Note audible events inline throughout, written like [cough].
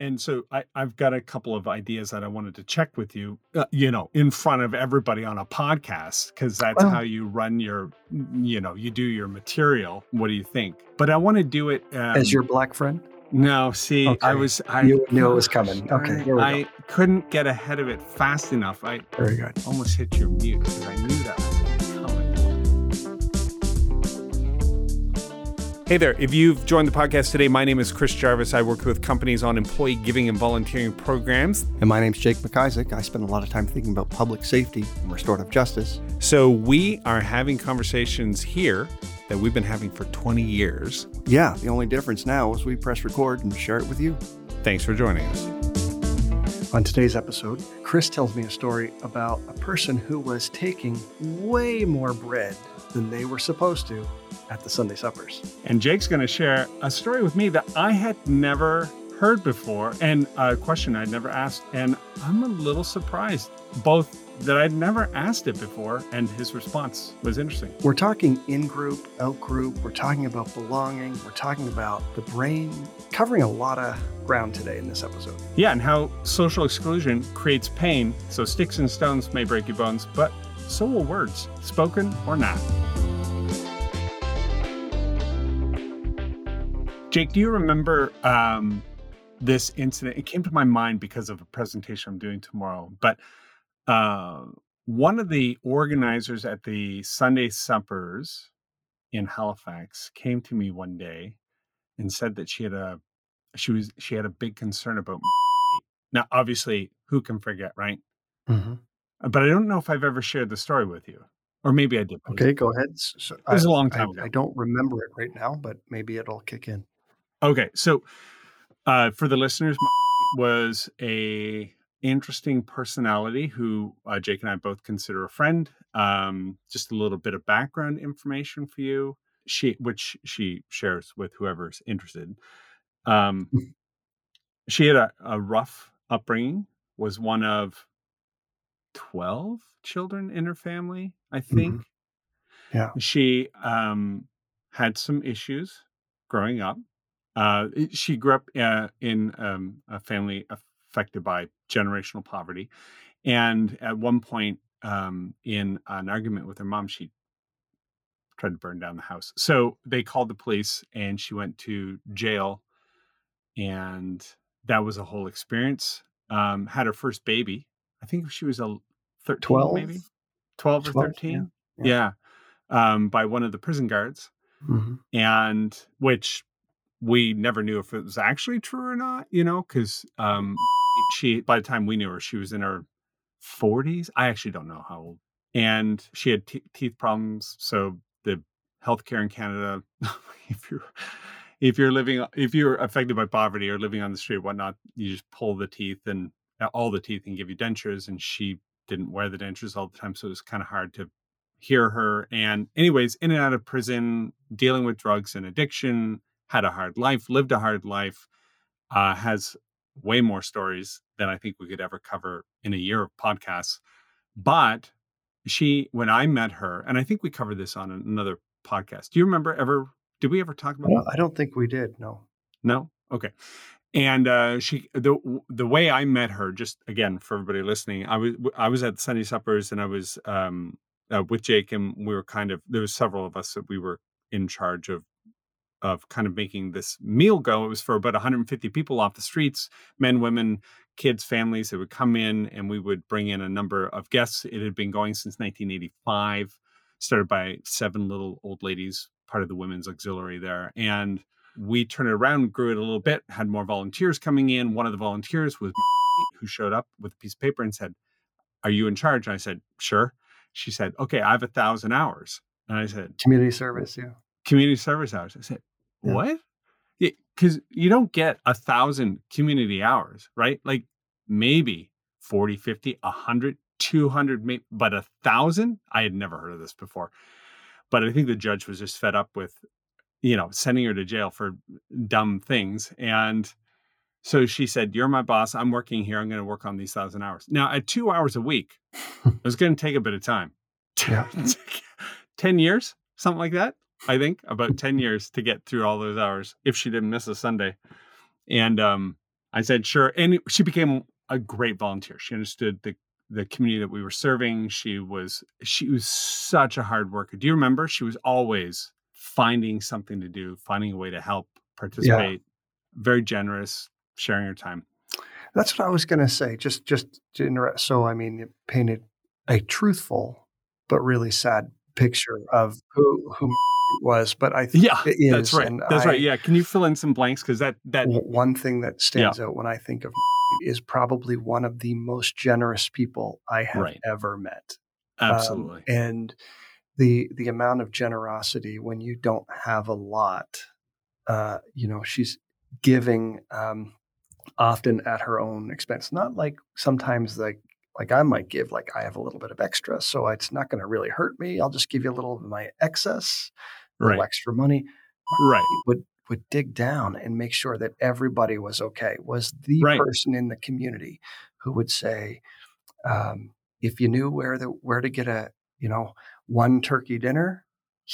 and so I, I've got a couple of ideas that I wanted to check with you, uh, you know, in front of everybody on a podcast, because that's how you run your, you know, you do your material. What do you think? But I want to do it um, As your black friend? No, see, I was I You knew it was coming. Okay, it, here we go. I couldn't get ahead of it fast enough. I Very good. almost hit your mute because I knew Hey there. If you've joined the podcast today, my name is Chris Jarvis. I work with companies on employee giving and volunteering programs. And my name's Jake McIsaac. I spend a lot of time thinking about public safety and restorative justice. So we are having conversations here that we've been having for 20 years. Yeah, the only difference now is we press record and share it with you. Thanks for joining us. On today's episode, Chris tells me a story about a person who was taking way more bread than they were supposed to at the Sunday suppers. And Jake's going to share a story with me that I had never heard before and a question I'd never asked. And I'm a little surprised, both that I'd never asked it before and his response was interesting. We're talking in group, out group, we're talking about belonging, we're talking about the brain, covering a lot of ground today in this episode. Yeah, and how social exclusion creates pain. So sticks and stones may break your bones, but so will words, spoken or not. Jake, do you remember um, this incident? It came to my mind because of a presentation I'm doing tomorrow. But uh, one of the organizers at the Sunday suppers in Halifax came to me one day and said that she had a she was she had a big concern about me. now obviously who can forget right Mm-hmm. but i don't know if i've ever shared the story with you or maybe i did Okay, go ahead. So- It was I- a long I- time ago. I don't remember it right now, but maybe it'll kick in. Okay so uh for the listeners [laughs] was a interesting personality who uh, jake and i both consider a friend um just a little bit of background information for you she which she shares with whoever's interested. Um [laughs] she had a, a rough upbringing was one of 12 children in her family i think. Yeah. she um had some issues growing up uh she grew up uh, in um, a family affected by generational poverty and at one point um in an argument with her mom she tried to burn down the house so they called the police and she went to jail and that was a whole experience um had her first baby i think she was a 13 12? maybe 12 or 12, 13 yeah. yeah, um by one of the prison guards Mhm. and which we never knew if it was actually true or not you know because um she by the time we knew her she was in her 40s i actually don't know how old. And she had te- teeth problems so the healthcare in canada [laughs] if you're if you're living if you're affected by poverty or living on the street whatnot you just pull the teeth and uh, all the teeth and give you dentures and she didn't wear the dentures all the time so it was kind of hard to hear her. And anyways in and out of prison dealing with drugs and addiction had a hard life lived a hard life uh, has way more stories than i think we could ever cover in a year of podcasts but she when i met her and i think we covered this on another podcast do you remember ever did we ever talk about I don't think we did. No. no okay and uh she the the way i met her just again for everybody listening i was i was at sunday suppers and i was um uh, with jake and we were kind of there was several of us that we were in charge of of kind of making this meal go it was for about 150 people off the streets men women kids families that would come in and we would bring in a number of guests it had been going since 1985 started by seven little old ladies part of the women's auxiliary there and we turned it around, grew it a little bit, had more volunteers coming in. One of the volunteers was [laughs] who showed up with a piece of paper and said, Are you in charge? And I said, Sure. She said, Okay, I have a thousand hours. And I said, Community service. Yeah. Community service hours. I said, Yeah. What? Because you don't get a thousand community hours, right? Like maybe 40, 50, 100, 200, maybe, but a thousand? I had never heard of this before. But I think the judge was just fed up with you know, sending her to jail for dumb things. And so she said, You're my boss. I'm working here. I'm going to work on these thousand hours. Now, at two hours a week, [laughs] it was going to take a bit of time. Yeah. [laughs] 10 years, something like that. I think about 10 years to get through all those hours if she didn't miss a Sunday. And um, I said, sure. And she became a great volunteer. She understood the the community that we were serving. She was she was such a hard worker. Do you remember? She was always finding something to do, finding a way to help participate. Yeah. Very generous, sharing her time. That's what I was going to say. Just just to interrupt. So I mean, it painted a truthful but really sad picture of who who was, but I think yeah, that's right. That's I, right. Yeah, can you fill in some blanks because that that one thing that stands yeah. out when I think of [laughs] is probably one of the most generous people I have right. ever met. Um, Absolutely, um, and the the amount of generosity when you don't have a lot, uh, you know, she's giving um, often at her own expense. Not like sometimes like like I might give like I have a little bit of extra, so it's not going to really hurt me. I'll just give you a little of my excess right. extra money. Right. Would would dig down and make sure that everybody was okay. Was the right. person in the community who would say, um, if you knew where the where to get a you know one turkey dinner,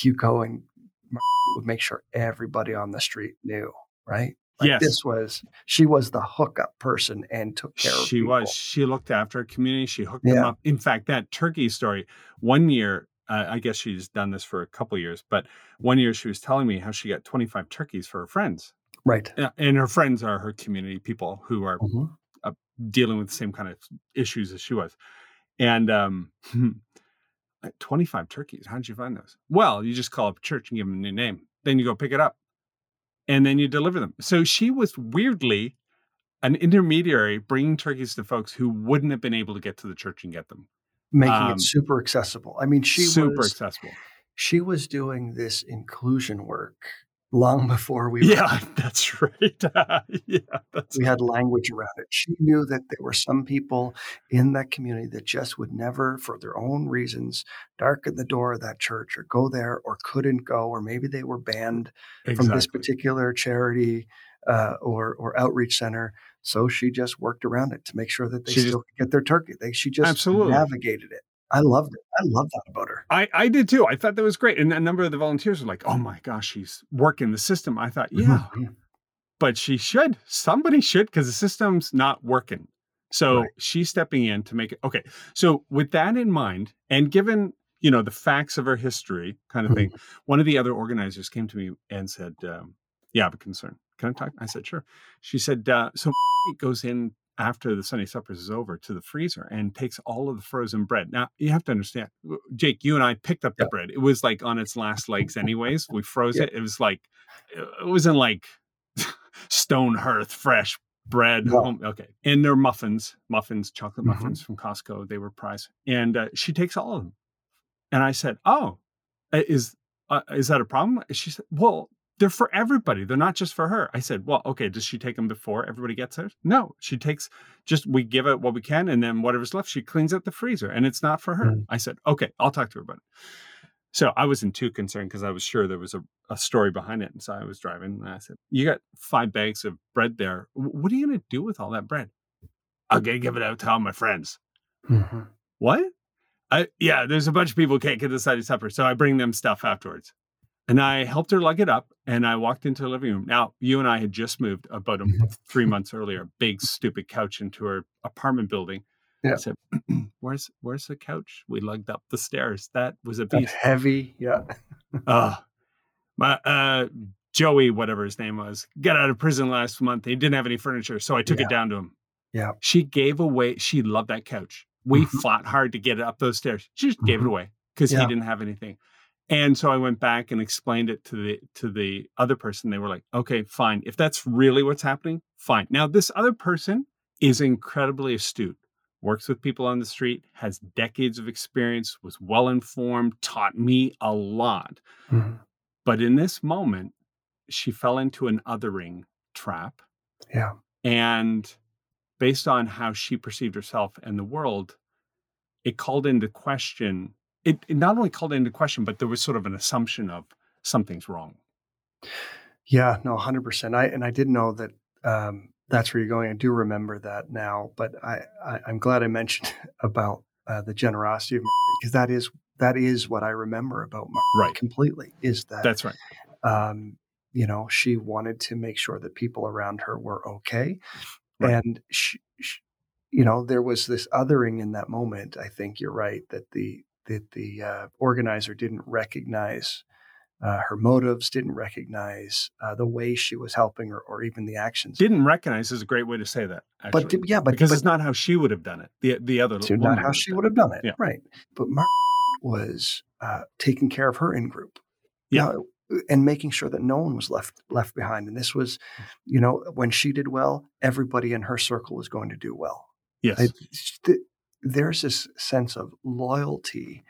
you go and [laughs] would make sure everybody on the street knew. Right. Like yes. This was she was the hookup person and took care of. She was. She looked after her community. She hooked yeah. them up. In fact, that turkey story. One year, uh, I guess she's done this for a couple years, but one year she was telling me how she got 25 turkeys for her friends. Right. And her friends are her community people who are mm-hmm. uh, dealing with the same kind of issues as she was. And um, [laughs] 25 turkeys. How did you find those? Well, you just call up a church and give them a new name. Then you go pick it up and then you deliver them. So she was weirdly an intermediary bringing turkeys to folks who wouldn't have been able to get to the church and get them making um, it super accessible. I mean, she super was, accessible. She was doing this inclusion work long before we. Yeah, were. [laughs] that's right. [laughs] yeah, that's we had language around it. She knew that there were some people in that community that just would never, for their own reasons, darken the door of that church or go there or couldn't go, or maybe they were banned exactly. from this particular charity uh, or or outreach center. So she just worked around it to make sure that they she still just, get their turkey. They, she just absolutely. navigated it. I loved it. I love that about her. I, I did too. I thought that was great. And a number of the volunteers were like, oh my gosh, she's working the system. I thought, yeah, mm-hmm. but she should. Somebody should because the system's not working. So right. she's stepping in to make it. Okay. So with that in mind, and given, you know, the facts of her history kind of thing, mm-hmm. one of the other organizers came to me and said, um, yeah, I have a concern. Can I talk? I said, sure. She said, uh, so [laughs] it goes in after the Sunday suppers is over to the freezer and takes all of the frozen bread. Now you have to understand, Jake, you and I picked up the yeah. bread. It was like on its last legs, anyways. We froze yeah. it. It was like it wasn't like [laughs] stone hearth fresh bread. Home. Okay, and they're muffins, muffins, chocolate mm-hmm. muffins from Costco. They were prize, and uh, she takes all of them. And I said, "Oh, is uh, is that a problem?" She said, "Well, they're for everybody. They're not just for her. I said, well, okay, does she take them before everybody gets hers? No, she takes just, we give it what we can. And then whatever's left, she cleans out the freezer and it's not for her. Mm. I said, okay, I'll talk to her about it. So I wasn't too concerned because I was sure there was a, a story behind it. And so I was driving and I said, you got five bags of bread there. What are you going to do with all that bread? I'm going to give it out to all my friends. Mm-hmm. What? I, yeah, there's a bunch of people who can't get the side of supper. So I bring them stuff afterwards. And I helped her lug it up and I walked into the living room. Now, you and I had just moved about a, mm-hmm. three months earlier, a big stupid couch into her apartment building. Yeah. I said, Where's where's the couch? We lugged up the stairs. That was a piece. heavy, yeah. uh my uh Joey, whatever his name was, got out of prison last month. He didn't have any furniture. So I took yeah. it down to him. Yeah. She gave away, she loved that couch. We mm-hmm. fought hard to get it up those stairs. She just gave it mm-hmm. away because yeah. he didn't have anything. And so I went back and explained it to the to the other person. They were like, "Okay, fine. If that's really what's happening, fine." Now, this other person is incredibly astute. Works with people on the street, has decades of experience, was well informed, taught me a lot. Mm-hmm. But in this moment, she fell into an othering trap. Yeah. And based on how she perceived herself and the world, it called into question it, it not only called into question, but there was sort of an assumption of something's wrong. Yeah, no, hundred percent. I and I didn't know that um, that's where you're going. I do remember that now, but I, I am glad I mentioned [laughs] about uh, the generosity of because that is that is what I remember about Marguerite right. completely. Is that that's right? Um, you know, she wanted to make sure that people around her were okay, Right. And she, she, you know, there was this othering in that moment. I think you're right that the that the uh, organizer didn't recognize uh, her motives, didn't recognize uh, the way she was helping, or, or even the actions. Didn't recognize is a great way to say that. Actually. but yeah, but because but, it's not how she would have done it. The the other not how she would have done it, Yeah. right? But Mark [laughs] was uh, taking care of her in group, Yeah. Now, and making sure that no one was left left behind. And this was, you know, when she did well, everybody in her circle was going to do well. Yes. I, there's this sense of loyalty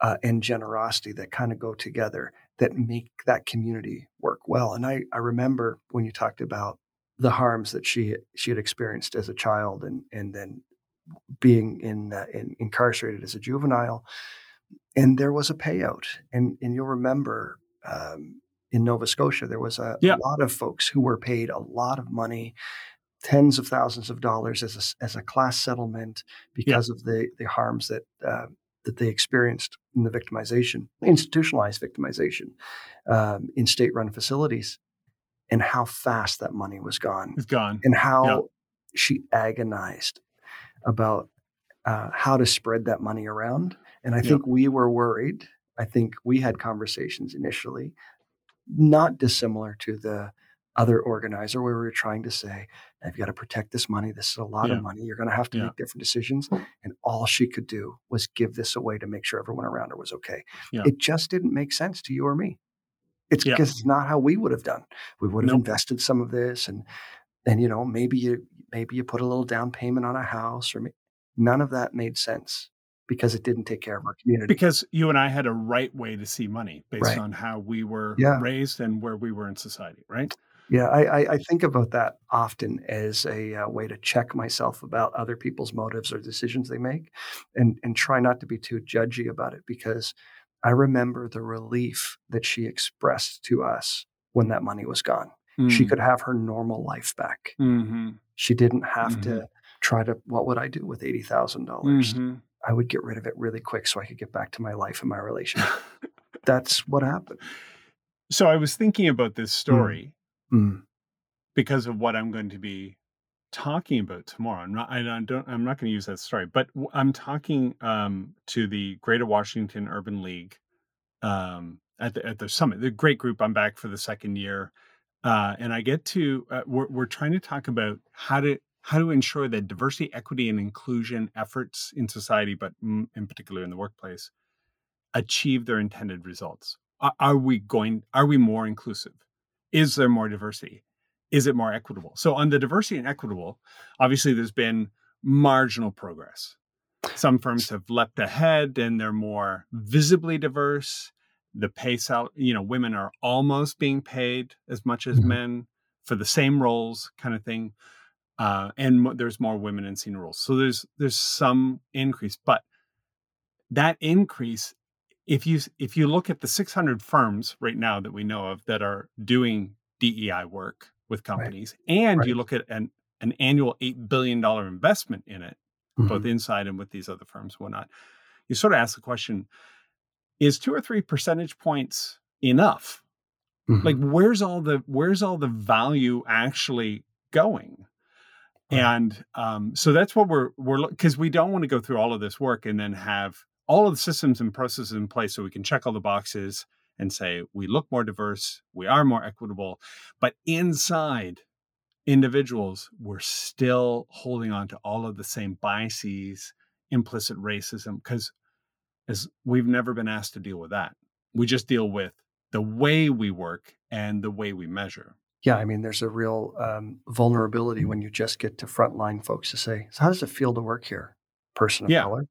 uh, and generosity that kind of go together that make that community work well. And I, I remember when you talked about the harms that she she had experienced as a child and and then being in, uh, in incarcerated as a juvenile, and there was a payout. And and you'll remember. Um, in Nova Scotia, there was a, Yeah. a lot of folks who were paid a lot of money, tens of thousands of dollars as a, as a class settlement because of the the harms that uh, that they experienced in the victimization, institutionalized victimization um, in state-run facilities, and how fast that money was gone, it's gone. and how Yeah. she agonized about uh, how to spread that money around. And I Yeah. think we were worried. I think we had conversations initially, not dissimilar to the other organizer, where we were trying to say, "I've got to protect this money. This is a lot Yeah. of money. You're going to have to Yeah. make different decisions." And all she could do was give this away to make sure everyone around her was okay. Yeah. It just didn't make sense to you or me. It's because it's not how we would have done. We would have Nope. invested some of this, and and you know maybe you maybe you put a little down payment on a house, or ma- none of that made sense because it didn't take care of our community. Because you and I had a right way to see money based Right. on how we were Yeah. raised and where we were in society, right? Yeah, I, I, I think about that often as a uh, way to check myself about other people's motives or decisions they make, and and try not to be too judgy about it because I remember the relief that she expressed to us when that money was gone. She could have her normal life back. Mm-hmm. She didn't have to try to. What would I do with eighty thousand dollars? Mm-hmm. I would get rid of it really quick so I could get back to my life and my relationship. [laughs] That's what happened. So I was thinking about this story Mm, because of what I'm going to be talking about tomorrow. I'm not. I don't. I'm not going to use that story, but I'm talking um, to the Greater Washington Urban League um, at the at the summit. The great group. I'm back for the second year, uh, and I get to. Uh, we're we're trying to talk about how to how to ensure that diversity, equity, and inclusion efforts in society, but mm, in particular in the workplace, achieve their intended results. Are, are we going? Are we more inclusive? Is there more diversity? Is it more equitable? So on the diversity and equitable, obviously there's been marginal progress. Some firms have leapt ahead and they're more visibly diverse. The pay sal, you know, women are almost being paid as much as Mhm. men for the same roles, kind of thing. Uh, and there's more women in senior roles, so there's there's some increase, but that increase if you if you look at the 600 firms right now that we know of that are doing DEI work with companies, and you look at an an annual eight billion dollar investment in it, both mhm. inside and with these other firms, whatnot, you sort of ask the question: Is two or three percentage points enough? Mhm. Like, where's all the where's all the value actually going? Right. And um, so that's what we're we're because we don't want to go through all of this work and then have all of the systems and processes in place so we can check all the boxes and say we look more diverse, we are more equitable, but inside individuals, we're still holding on to all of the same biases, implicit racism, because as we've never been asked to deal with that. We just deal with the way we work and the way we measure. Yeah, I mean, there's a real um, vulnerability when you just get to frontline folks to say, "So how does it feel to work here, person of Yeah. color?"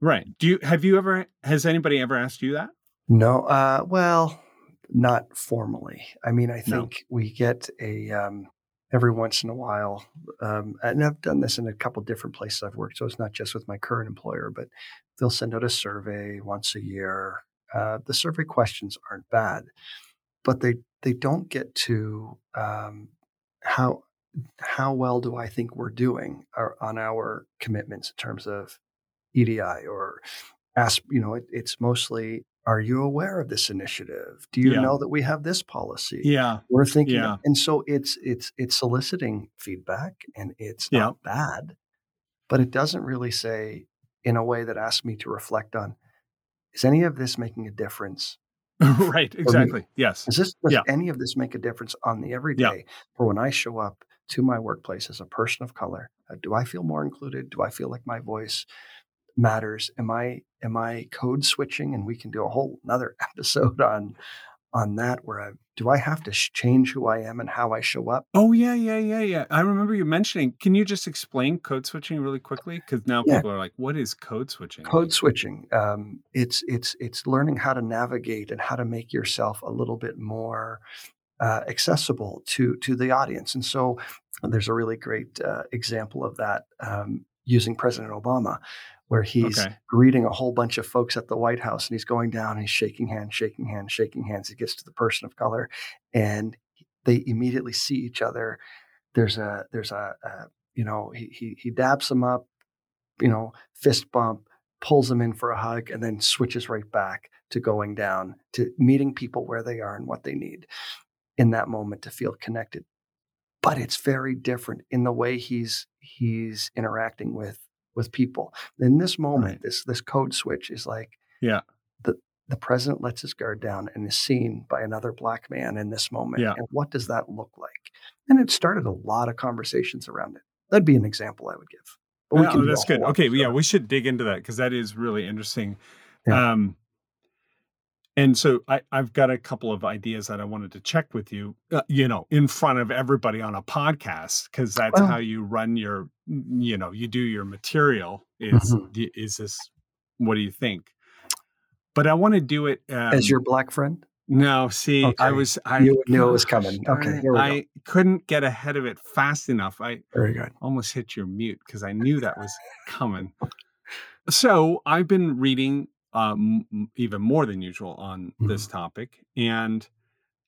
Right. Do you have you ever has anybody ever asked you that? No, uh, well, not formally. I mean, I No. think we get a um, every once in a while, um, and I've done this in a couple different places I've worked. So it's not just with my current employer, but they'll send out a survey once a year. Uh, the survey questions aren't bad, but they they don't get to um, how how well do I think we're doing our, on our commitments in terms of EDI or ask, you know, it, it's mostly are you aware of this initiative? Do you Yeah. know that we have this policy? Yeah. We're thinking, Yeah. and so it's it's it's soliciting feedback, and it's Yeah. not bad, but it doesn't really say in a way that asks me to reflect on: Is any of this making a difference? [laughs] right. Exactly. Yes. Is this does Yeah. any of this make a difference on the everyday for when I show up to my workplace as a person of color? Uh, do I feel more included? Do I feel like my voice matters? Am I am I code switching? And we can do a whole another [laughs] episode on on that where I do I have to sh- change who I am and how I show up? Oh yeah, yeah, yeah, yeah. I remember you mentioning. Can you just explain code switching really quickly? Because now Yeah. people are like, "What is code switching?" Code switching. Um, it's it's it's learning how to navigate and how to make yourself a little bit more uh, accessible to to the audience. And so there's a really great uh, example of that um, using President Obama, where he's Okay. greeting a whole bunch of folks at the White House, and he's going down, and he's shaking hands, shaking hands, shaking hands. He gets to the person of color, and they immediately see each other. There's a there's a, a you know he he he dabs him up, you know, fist bump, pulls them in for a hug, and then switches right back to going down to meeting people where they are and what they need in that moment to feel connected. But it's very different in the way he's he's interacting with with people. In this moment, Right. this this code switch is like Yeah. the the president lets his guard down and is seen by another black man in this moment. Yeah. And what does that look like? And it started a lot of conversations around it. That'd be an example I would give. But we Yeah, can oh, that's good. Okay, yeah, we should dig into that because that is really interesting. Yeah. Um, and so I, I've got a couple of ideas that I wanted to check with you, uh, you know, in front of everybody on a podcast because that's how you run your, you know, you do your material. Is Mhm. is this? What do you think? But I want to do it um, As your black friend, No, see, I was I You knew it was coming. Okay, here we go. I couldn't get ahead of it fast enough. I very good. almost hit your mute because I knew that was coming. So I've been reading um, m- even more than usual on this topic and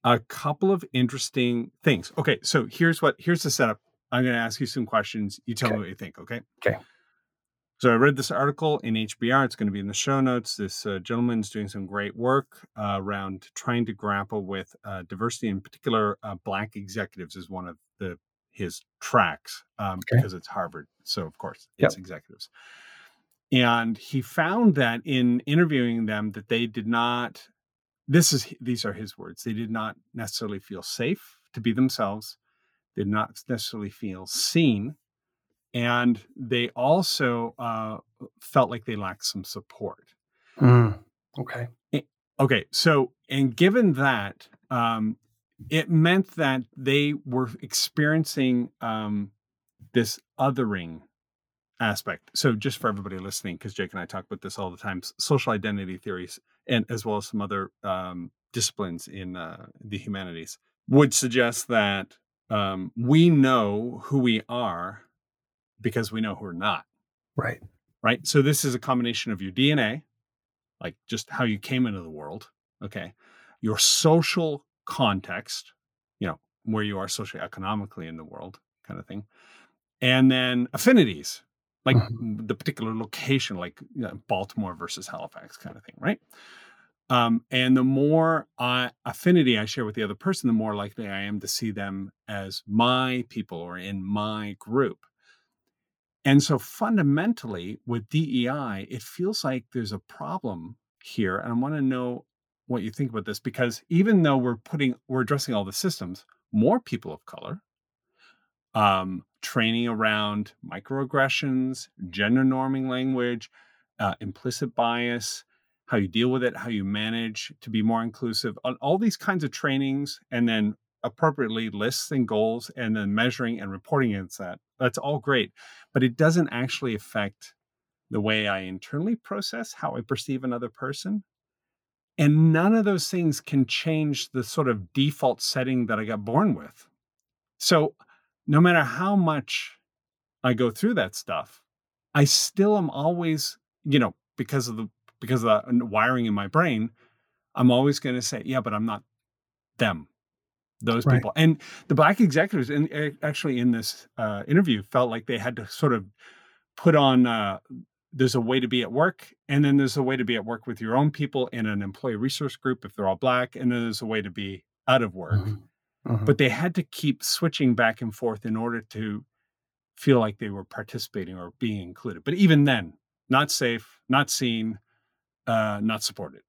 a couple of interesting things. Okay, so here's what here's the setup. I'm going to ask you some questions. You tell Okay. me what you think. Okay. Okay. So I read this article in HBR. It's going to be in the show notes. This uh, is doing some great work uh, around trying to grapple with uh, diversity, in particular, uh, Black executives is one of the his tracks um, Okay. because it's Harvard. So of course, Yep. it's executives. And he found that in interviewing them, that they did not. This is these are his words. They did not necessarily feel safe to be themselves. Did not necessarily feel seen and they also uh, felt like they lacked some support. Mm, okay. Okay, so and given that, um, it meant that they were experiencing um, this othering aspect. So, just for everybody listening, because Jake and I talk about this all the time, social identity theories, and as well as some other um, disciplines in uh, the humanities, would suggest that um, we know who we are because we know who we're not. Right. right? So this is a combination of your DNA, like just how you came into the world, okay, your social context, you know, where you are socioeconomically in the world, kind of thing, and then affinities, like the particular location, like you know, Baltimore versus Halifax, kind of thing, right? Um, and the more uh, affinity I share with the other person, the more likely I am to see them as my people or in my group. And so fundamentally with DEI, it feels like there's a problem here. And I want to know what you think about this because even though we're putting, we're addressing all the systems, more people of color, um, training around microaggressions, gender norming language, uh, implicit bias, how you deal with it, how you manage to be more inclusive, on all these kinds of trainings, and then appropriately lists and goals, and then measuring and reporting against that. That's all great, but it doesn't actually affect the way I internally process how I perceive another person. And none of those things can change the sort of default setting that I got born with. So, no matter how much I go through that stuff, I still am always, you know, because of the because of the wiring in my brain, I'm always going to say, yeah, but I'm not them, those Right. people. And the black executives, in, actually in this uh, interview, felt like they had to sort of put on uh, there's a way to be at work, and then there's a way to be at work with your own people in an employee resource group if they're all black, and then there's a way to be out of work. Mm-hmm. Mm-hmm. But they had to keep switching back and forth in order to feel like they were participating or being included. But even then, not safe, not seen, uh, not supported.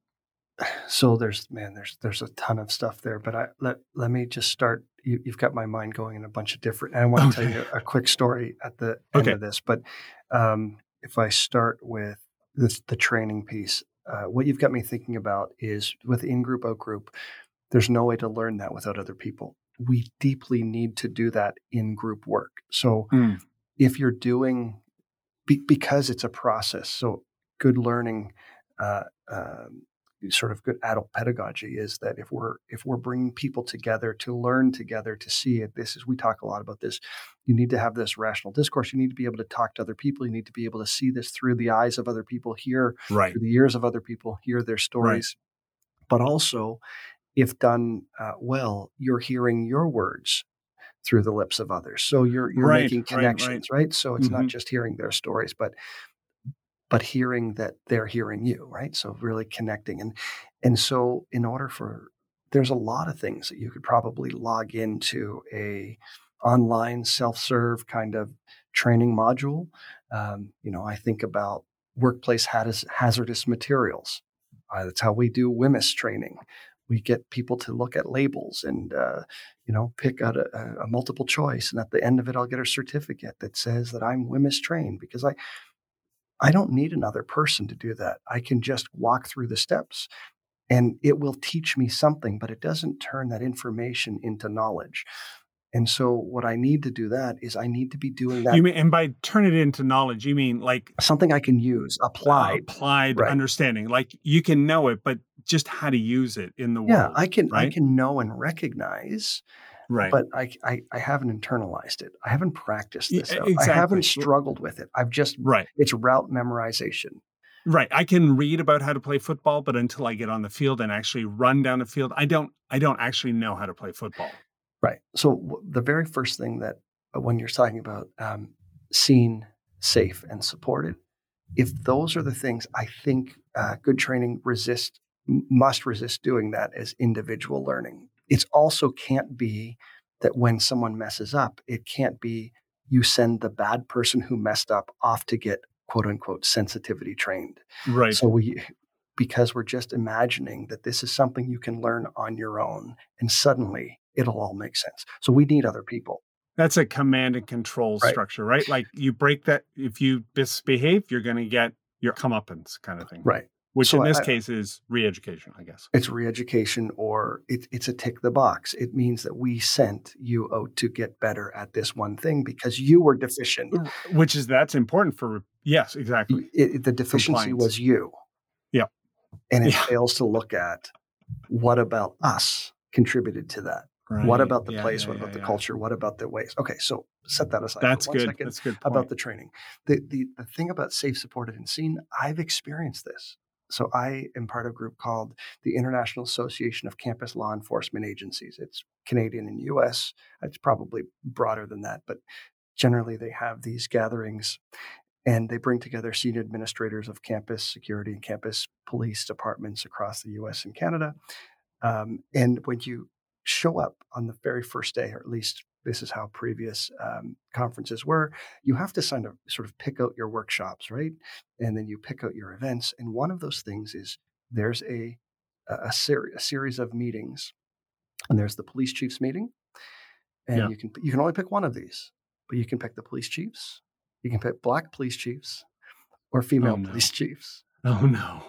[sighs] So there's man, there's there's a ton of stuff there. But I let let me just start. You, have got my mind going in a bunch of different. And I want to okay. tell you a quick story at the [laughs] end okay. of this. But um, if I start with this, the training piece, uh, what you've got me thinking about is with in group out group. There's no way to learn that without other people. We deeply need to do that in group work. So mm. if you're doing be, because it's a process, so good learning. Uh, um, sort of good adult pedagogy is that if we're if we're bringing people together to learn together to see it this is we talk a lot about this you need to have this rational discourse you need to be able to talk to other people you need to be able to see this through the eyes of other people hear right. through the ears of other people hear their stories right. but also if done uh, well you're hearing your words through the lips of others so you're you're right, making connections right, so it's mm-hmm. not just hearing their stories but but hearing that they're hearing you, right? So really connecting. And and so in order for there's a lot of things that you could probably log into a online self-serve kind of training module. Um, you know, I think about workplace hazardous materials. Uh, that's how we do WHMIS training. We get people to look at labels and uh, you know pick out a, a, multiple choice, and at the end of it, I'll get a certificate that says that I'm WHMIS trained because I I don't need another person to do that. I can just walk through the steps and it will teach me something, but it doesn't turn that information into knowledge. And so what I need to do that is I need to be doing that. You mean and by turn it into knowledge, you mean like something I can use, applied. Applied right. understanding. Like you can know it, but just how to use it in the world. Yeah, I can right? I can know and recognize Right. But I, I, I haven't internalized it. I haven't practiced this. Yeah, exactly. I haven't struggled with it. I've just right. It's route memorization. Right. I can read about how to play football, but until I get on the field and actually run down the field, I don't I don't actually know how to play football. Right. So w- the very first thing that uh, when you're talking about um, seen, safe, and supported, if those are the things I think uh, good training resist must resist doing that as individual learning it also can't be that when someone messes up, it can't be you send the bad person who messed up off to get quote unquote sensitivity trained. Right. So we because we're just imagining that this is something you can learn on your own and suddenly it'll all make sense. So we need other people. That's a command and control right. structure, right? Like you break that if you misbehave, you're going to get your comeuppance kind of thing. Right which so in this I, case is re-education, I guess. It's re-education, or it, it's a tick the box. It means that we sent you out to get better at this one thing because you were deficient. Which is that's important for yes, exactly. It, the deficiency was you. Yeah, and it yeah. fails to look at what about us contributed to that. Right. What about the yeah, place? Yeah, what about the culture? What about the ways? Okay, so set that aside. That's good. Second That's good. Point. About the training, the, the the thing about safe, supported, and seen, I've experienced this. So I am part of a group called the International Association of Campus Law Enforcement Agencies. It's Canadian and US. It's probably broader than that, but generally they have these gatherings and they bring together senior administrators of campus security and campus police departments across the US and Canada. Um, and when you show up on the very first day, or at least this is how previous um, conferences were. You have to sign a sort of pick out your workshops, right? And then you pick out your events. And one of those things is there's a a, ser- a series of meetings, and there's the police chiefs meeting, and yeah. you can you can only pick one of these, but you can pick the police chiefs, you can pick black police chiefs, or female oh, no. police chiefs. Oh no!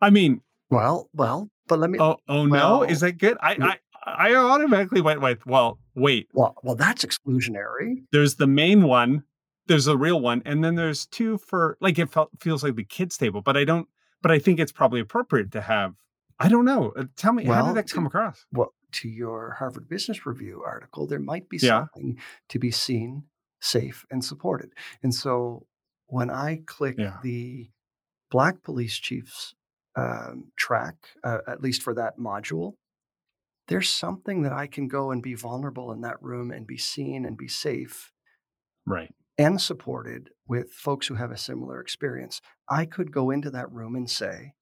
I mean, well, well, but let me. Oh, oh well, no! Is that good? I, I I automatically went with, well, wait. Well, well, that's exclusionary. There's the main one, there's a real one, and then there's two for like it felt, feels like the kids table, but I don't. But I think it's probably appropriate to have. I don't know. Uh, tell me, well, how did that come across? Well, to your Harvard Business Review article, there might be something yeah. to be seen, safe, and supported. And so when I click yeah. the Black Police Chiefs um, track, uh, at least for that module, there's something that I can go and be vulnerable in that room and be seen and be safe. Right. and supported with folks who have a similar experience, I could go into that room and say,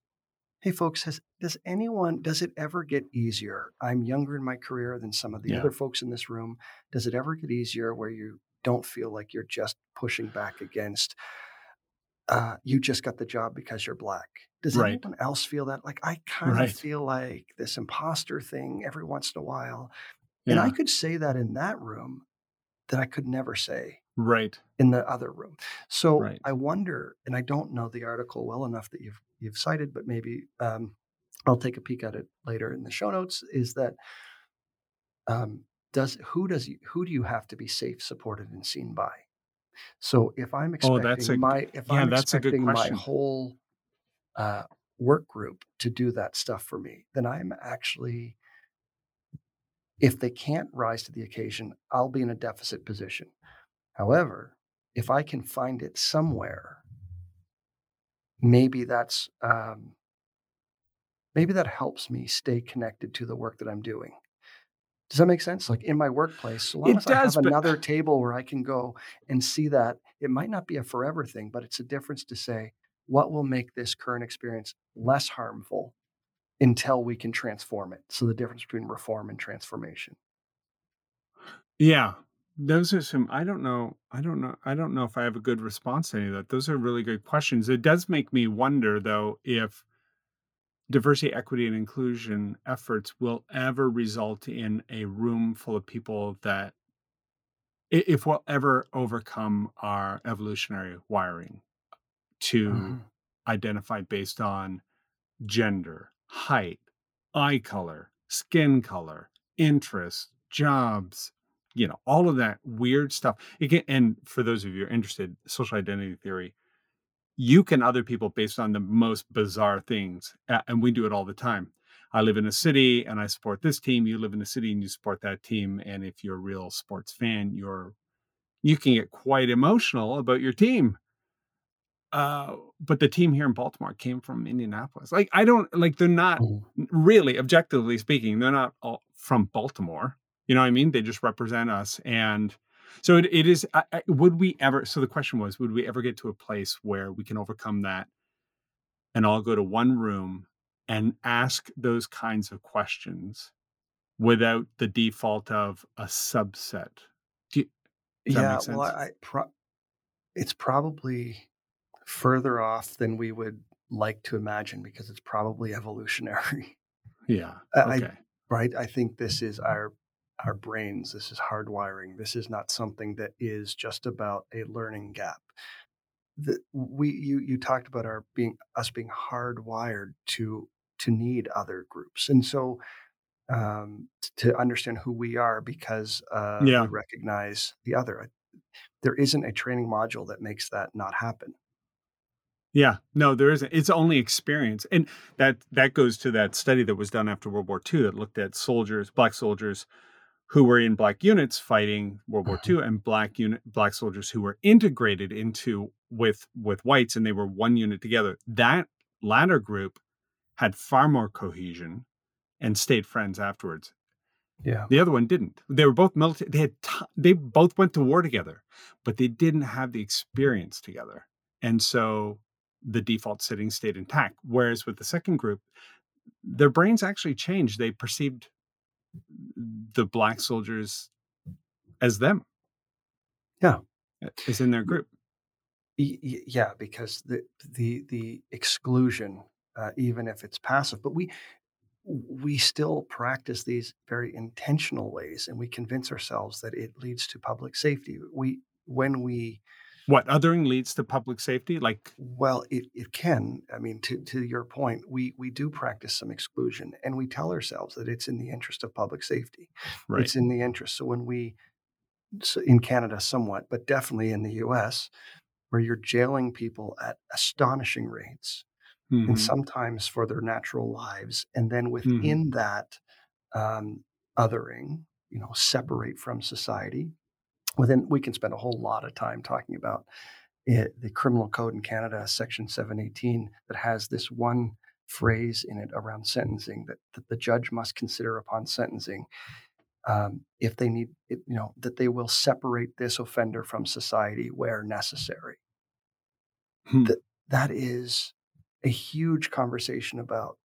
Hey, folks, has, does anyone, does it ever get easier? I'm younger in my career than some of the Yeah. other folks in this room. Does it ever get easier where you don't feel like you're just pushing back against, uh, you just got the job because you're black? Does Right. anyone else feel that? Like, I kind of Right. feel like this imposter thing every once in a while. And I could say that in that room that I could never say Right. in the other room. So Right. I wonder, and I don't know the article well enough that you've you've cited, but maybe um, I'll take a peek at it later in the show notes. Is that um, does who does you, who do you have to be safe, supported, and seen by? So if I'm Oh, expecting that's a my if yeah, I'm that's a expecting my whole uh, work group to do that stuff for me, then I'm actually if they can't rise to the occasion, I'll be in a deficit position. However, if I can find it somewhere, maybe that's um, maybe that helps me stay connected to the work that I'm doing. Does that make sense? Like in my workplace, so long It as I does, have but another table where I can go and see that, it might not be a forever thing, but it's a difference to say what will make this current experience less harmful until we can transform it. So the difference between reform and transformation. yeah, those are some I don't know I don't know I don't know if I have a good response to any of that. Those are really good questions. It does make me wonder though if diversity, equity, and inclusion efforts will ever result in a room full of people that if we'll ever overcome our evolutionary wiring to Mhm. identify based on gender, height, eye color, skin color, interests, jobs, you know, all of that weird stuff. Can, and for those of you who are interested, social identity theory, you can other people based on the most bizarre things. And we do it all the time. I live in a city and I support this team. You live in a city and you support that team. And if you're a real sports fan, you're you can get quite emotional about your team uh but the team here in baltimore came from indianapolis like i don't like they're not Mhm. really objectively speaking they're not all from baltimore you know what i mean they just represent us and so it, it is I, I, would we ever so the question was would we ever get to a place where we can overcome that and all go to one room and ask those kinds of questions without the default of a subset you- Yeah, well. I, pro- it's probably further off than we would like to imagine because it's probably evolutionary, yeah [laughs] I- I- okay right? I think this is our our brains. This is hardwiring. This is not something that is just about a learning gap. The, we you you talked about our being us being hardwired to to need other groups, and so um, to understand who we are because uh, Yeah. we recognize the other. There isn't a training module that makes that not happen. Yeah, no, there isn't. It's only experience, and that that goes to that study that was done after World War II that looked at soldiers, black soldiers, who were in black units fighting World War mm-hmm. II, and black unit black soldiers who were integrated into with with whites, and they were one unit together. That latter group had far more cohesion and stayed friends afterwards. Yeah. The other one didn't. They were both military. They had t- they both went to war together, but they didn't have the experience together, and so the default setting stayed intact. Whereas with the second group, their brains actually changed. They perceived the black soldiers as them. Yeah. as in their group. Yeah, because the the the exclusion, uh, even if it's passive, but we we still practice these very intentional ways, and we convince ourselves that it leads to public safety. We when we What othering leads to public safety? Like well, it, it can. I mean, to to your point, we we do practice some exclusion, and we tell ourselves that it's in the interest of public safety. right? It's in the interest. So when we so in Canada, somewhat, but definitely in the U.S., where you're jailing people at astonishing rates, and Mhm. sometimes for their natural lives, and then Mm-hmm. within that um, othering, you know, separate from society. Within, we can spend a whole lot of time talking about it, the criminal code in Canada, Section 718, that has this one phrase in it around sentencing that, that the judge must consider upon sentencing. um, if they need, you know, that they will separate this offender from society where necessary. Hmm. That that is a huge conversation about.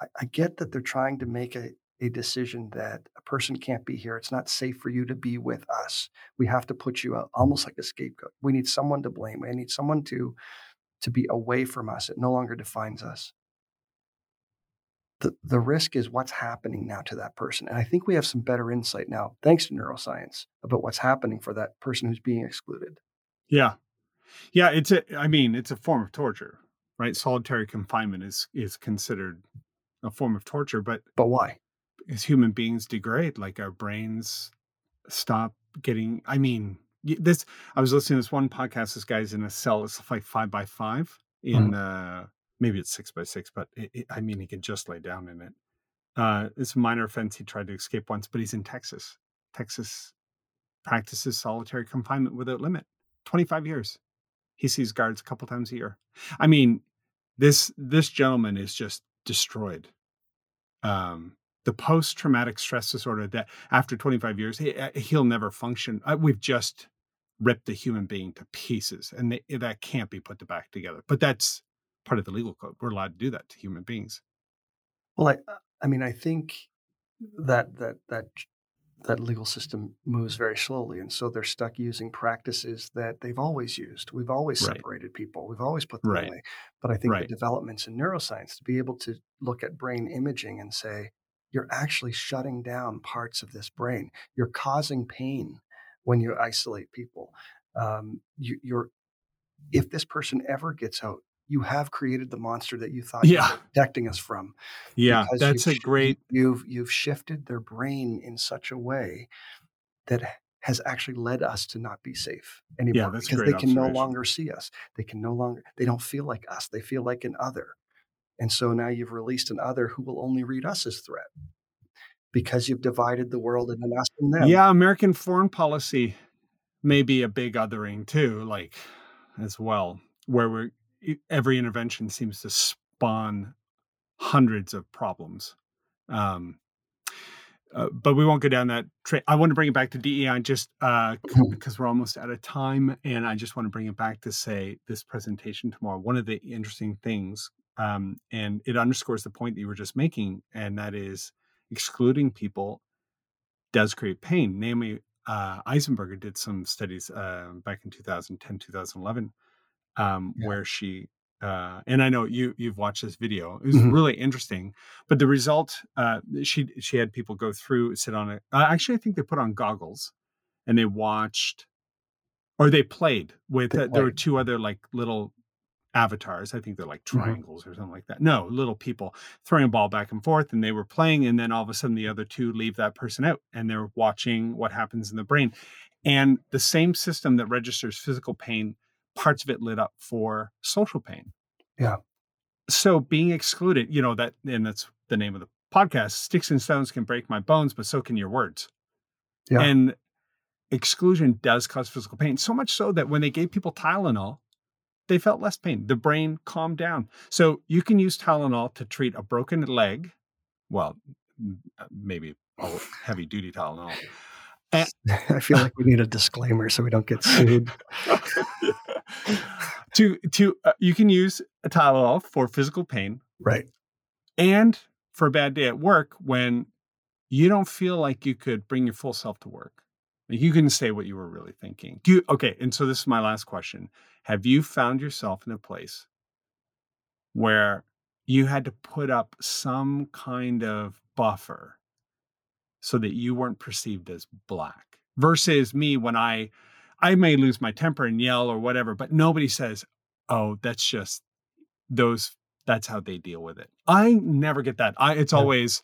I, I get that they're trying to make a, a decision that a person can't be here. It's not safe for you to be with us. We have to put you out almost like a scapegoat. We need someone to blame. We need someone to to be away from us. It no longer defines us. The, the risk is what's happening now to that person. And I think we have some better insight now, thanks to neuroscience, about what's happening for that person who's being excluded. Yeah. Yeah. It's a, I mean, it's a form of torture, right? Solitary confinement is, is considered a form of torture, but, but why? As human beings degrade, like our brains stop getting, I mean, this I was listening to this one podcast. This guy's in a cell. It's like five by five in mm-hmm. uh maybe it's six by six, but it, it, I mean he can just lay down in it. Uh, it's a minor offense. He tried to escape once, but he's in Texas. Texas practices solitary confinement without limit. Twenty five years. He sees guards a couple times a year. I mean, this this gentleman is just destroyed. Um, the post traumatic stress disorder that after 25 years he, uh, will never function. Uh, we've just ripped a human being to pieces, and they, eh, that can't be put back together. But that's part of the legal code. We're allowed to do that to human beings. Well, I, uh, I mean, I think that that that that legal system moves very slowly, and so they're stuck using practices that they've always used. We've always right. separated people. We've always put them right. away. But I think right. the developments in neuroscience to be able to look at brain imaging and say you're actually shutting down parts of this brain. You're causing pain when you isolate people. Um, you, you're if this person ever gets out, you have created the monster that you thought yeah. you were protecting us from. Yeah, that's a great. You've you've shifted their brain in such a way that has actually led us to not be safe anymore yeah, that's because they can no longer see us. They can no longer. They don't feel like us. They feel like an other. And so now you've released an other who will only read us as threat because you've divided the world into us and them. Yeah, American foreign policy may be a big othering too, like as well, where we're every intervention seems to spawn hundreds of problems. Um, uh, but we won't go down that train. I want to bring it back to DEI just uh, mm-hmm. because we're almost out of time, and I just want to bring it back to say this presentation tomorrow. One of the interesting things, um, and it underscores the point that you were just making, and that is excluding people does create pain. Namely, uh, Eisenberger did some studies uh, back in 2010, 2011, um, yeah. where she uh, and I know you you've watched this video. It was mm-hmm. really interesting. But the result, uh, she she had people go through, sit on it. Uh, actually, I think they put on goggles, and they watched, or they played with. They played. There were two other like little avatars. I think they're like mm-hmm. triangles mm-hmm. or something like that. No, little people throwing a ball back and forth, and they were playing, and then all of a sudden the other two leave that person out, and they're watching what happens in the brain. And the same system that registers physical pain, parts of it lit up for social pain. Yeah. So being excluded, you know that, and that's the name of the podcast. Sticks and stones can break my bones, but so can your words. Yeah. And exclusion does cause physical pain. So much so that when they gave people Tylenol, they felt less pain. The brain calmed down. So you can use Tylenol to treat a broken leg. Well, uh, maybe [laughs] heavy duty Tylenol. And, [laughs] I feel like we need a disclaimer so we don't get sued. [laughs] to to uh, you can use a Tylenol for physical pain, right? And for a bad day at work when you don't feel like you could bring your full self to work. You can say what you were really thinking. Do you, okay, and so this is my last question. Have you found yourself in a place where you had to put up some kind of buffer so that you weren't perceived as black versus me when I I may lose my temper and yell or whatever, but nobody says, "Oh, that's just those that's how they deal with it." I never get that. I it's always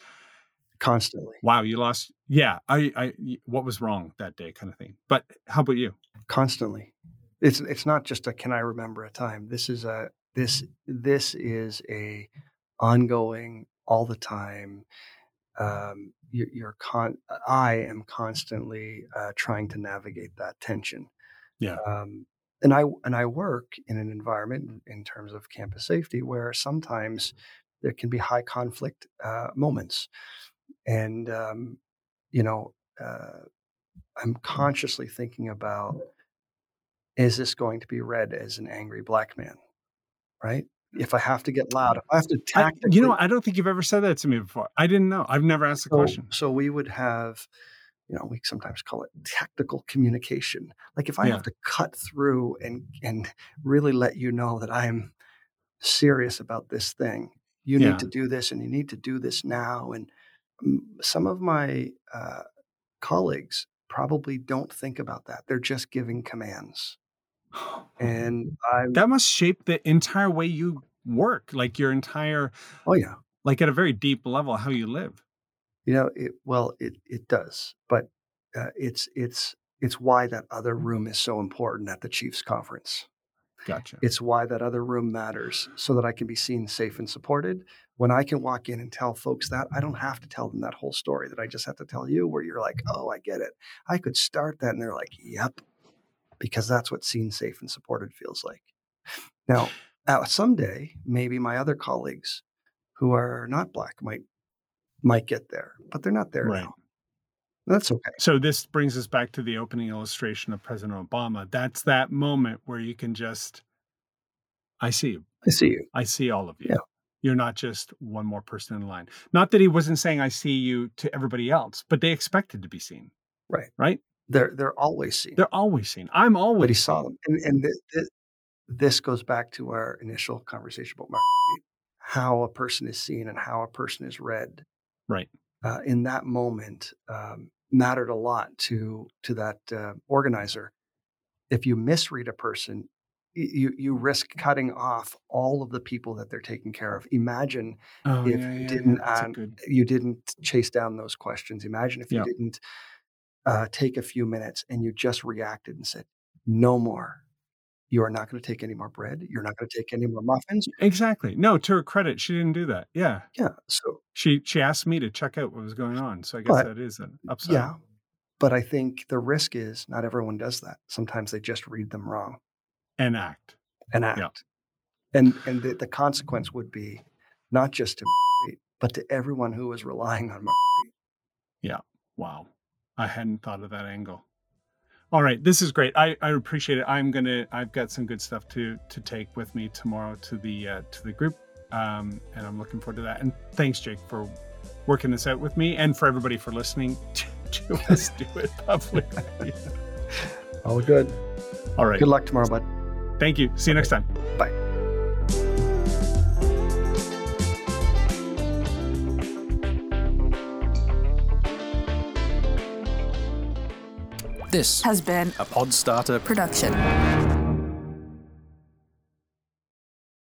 constantly. Wow, you lost. Yeah, I I what was wrong that day kind of thing. But how about you? Constantly it's it's not just a can I remember a time. This is a this this is a ongoing all the time. Um, you, you're con. I am constantly uh, trying to navigate that tension. Yeah. Um, and I and I work in an environment in terms of campus safety where sometimes there can be high conflict uh, moments, and um, you know, uh, I'm consciously thinking about is this going to be read as an angry black man? Right? If I have to get loud, if I have to I, you know, I don't think you've ever said that to me before. I didn't know. I've never asked the so, question. so we would have, you know, we sometimes call it tactical communication. Like if I Yeah. have to cut through and and really let you know that I'm serious about this thing, you Yeah. need to do this and you need to do this now. And mm, some of my uh, colleagues probably don't think about that. They're just giving commands. And [gasps] I, that must shape the entire way you work, like your entire, oh yeah, like at a very deep level, how you live. you know, it, well, it, it does, but uh, it's, it's, it's why that other room is so important at the Chiefs conference. Gotcha. It's why that other room matters so that I can be seen safe and supported. When I can walk in and tell folks that, I don't have to tell them that whole story that I just have to tell you, where you're like, oh, I get it. I could start that. And they're like, yep, because that's what seen safe and supported feels like. Now, someday, maybe my other colleagues who are not black might might get there, but they're not there Right. now. That's okay. So this brings us back to the opening illustration of President Obama. That's that moment where you can just, I see you. I see you. I see all of you. Yeah. You're not just one more person in line. Not that he wasn't saying I see you to everybody else, but they expected to be seen. Right. Right? They're they're always seen. They're always seen. I'm always but he saw them. And, and th- th- this goes back to our initial conversation about Mark, how a person is seen and how a person is read. Right. Uh, in that moment, um, mattered a lot to to that uh, organizer. If you misread a person, you you risk cutting off all of the people that they're taking care of. Imagine Oh, if yeah, you yeah, didn't yeah. Um, good. you didn't chase down those questions. Imagine if you didn't uh, take a few minutes and you just reacted and said, "No more. You are not going to take any more bread. You're not going to take any more muffins." Exactly. No, to her credit, she didn't do that. Yeah. Yeah. So She she asked me to check out what was going on. So I guess But- that is an upside. yeah, but I think the risk is not everyone does that. Sometimes they just read them wrong And act. and act, and and the, the consequence would be not just to [laughs] but to everyone who is relying on Marguerite. [laughs] Yeah. Wow. I hadn't thought of that angle. All right, this is great. I, I appreciate it. I'm gonna. I've got some good stuff to to take with me tomorrow to the uh, to the group, um, and I'm looking forward to that. And thanks, Jake, for working this out with me, and for everybody for listening [laughs] to, to us do it [laughs] publicly. All good. All right. Good luck tomorrow, bud. Thank you. See you next time. Bye. This has been a Podstarter production.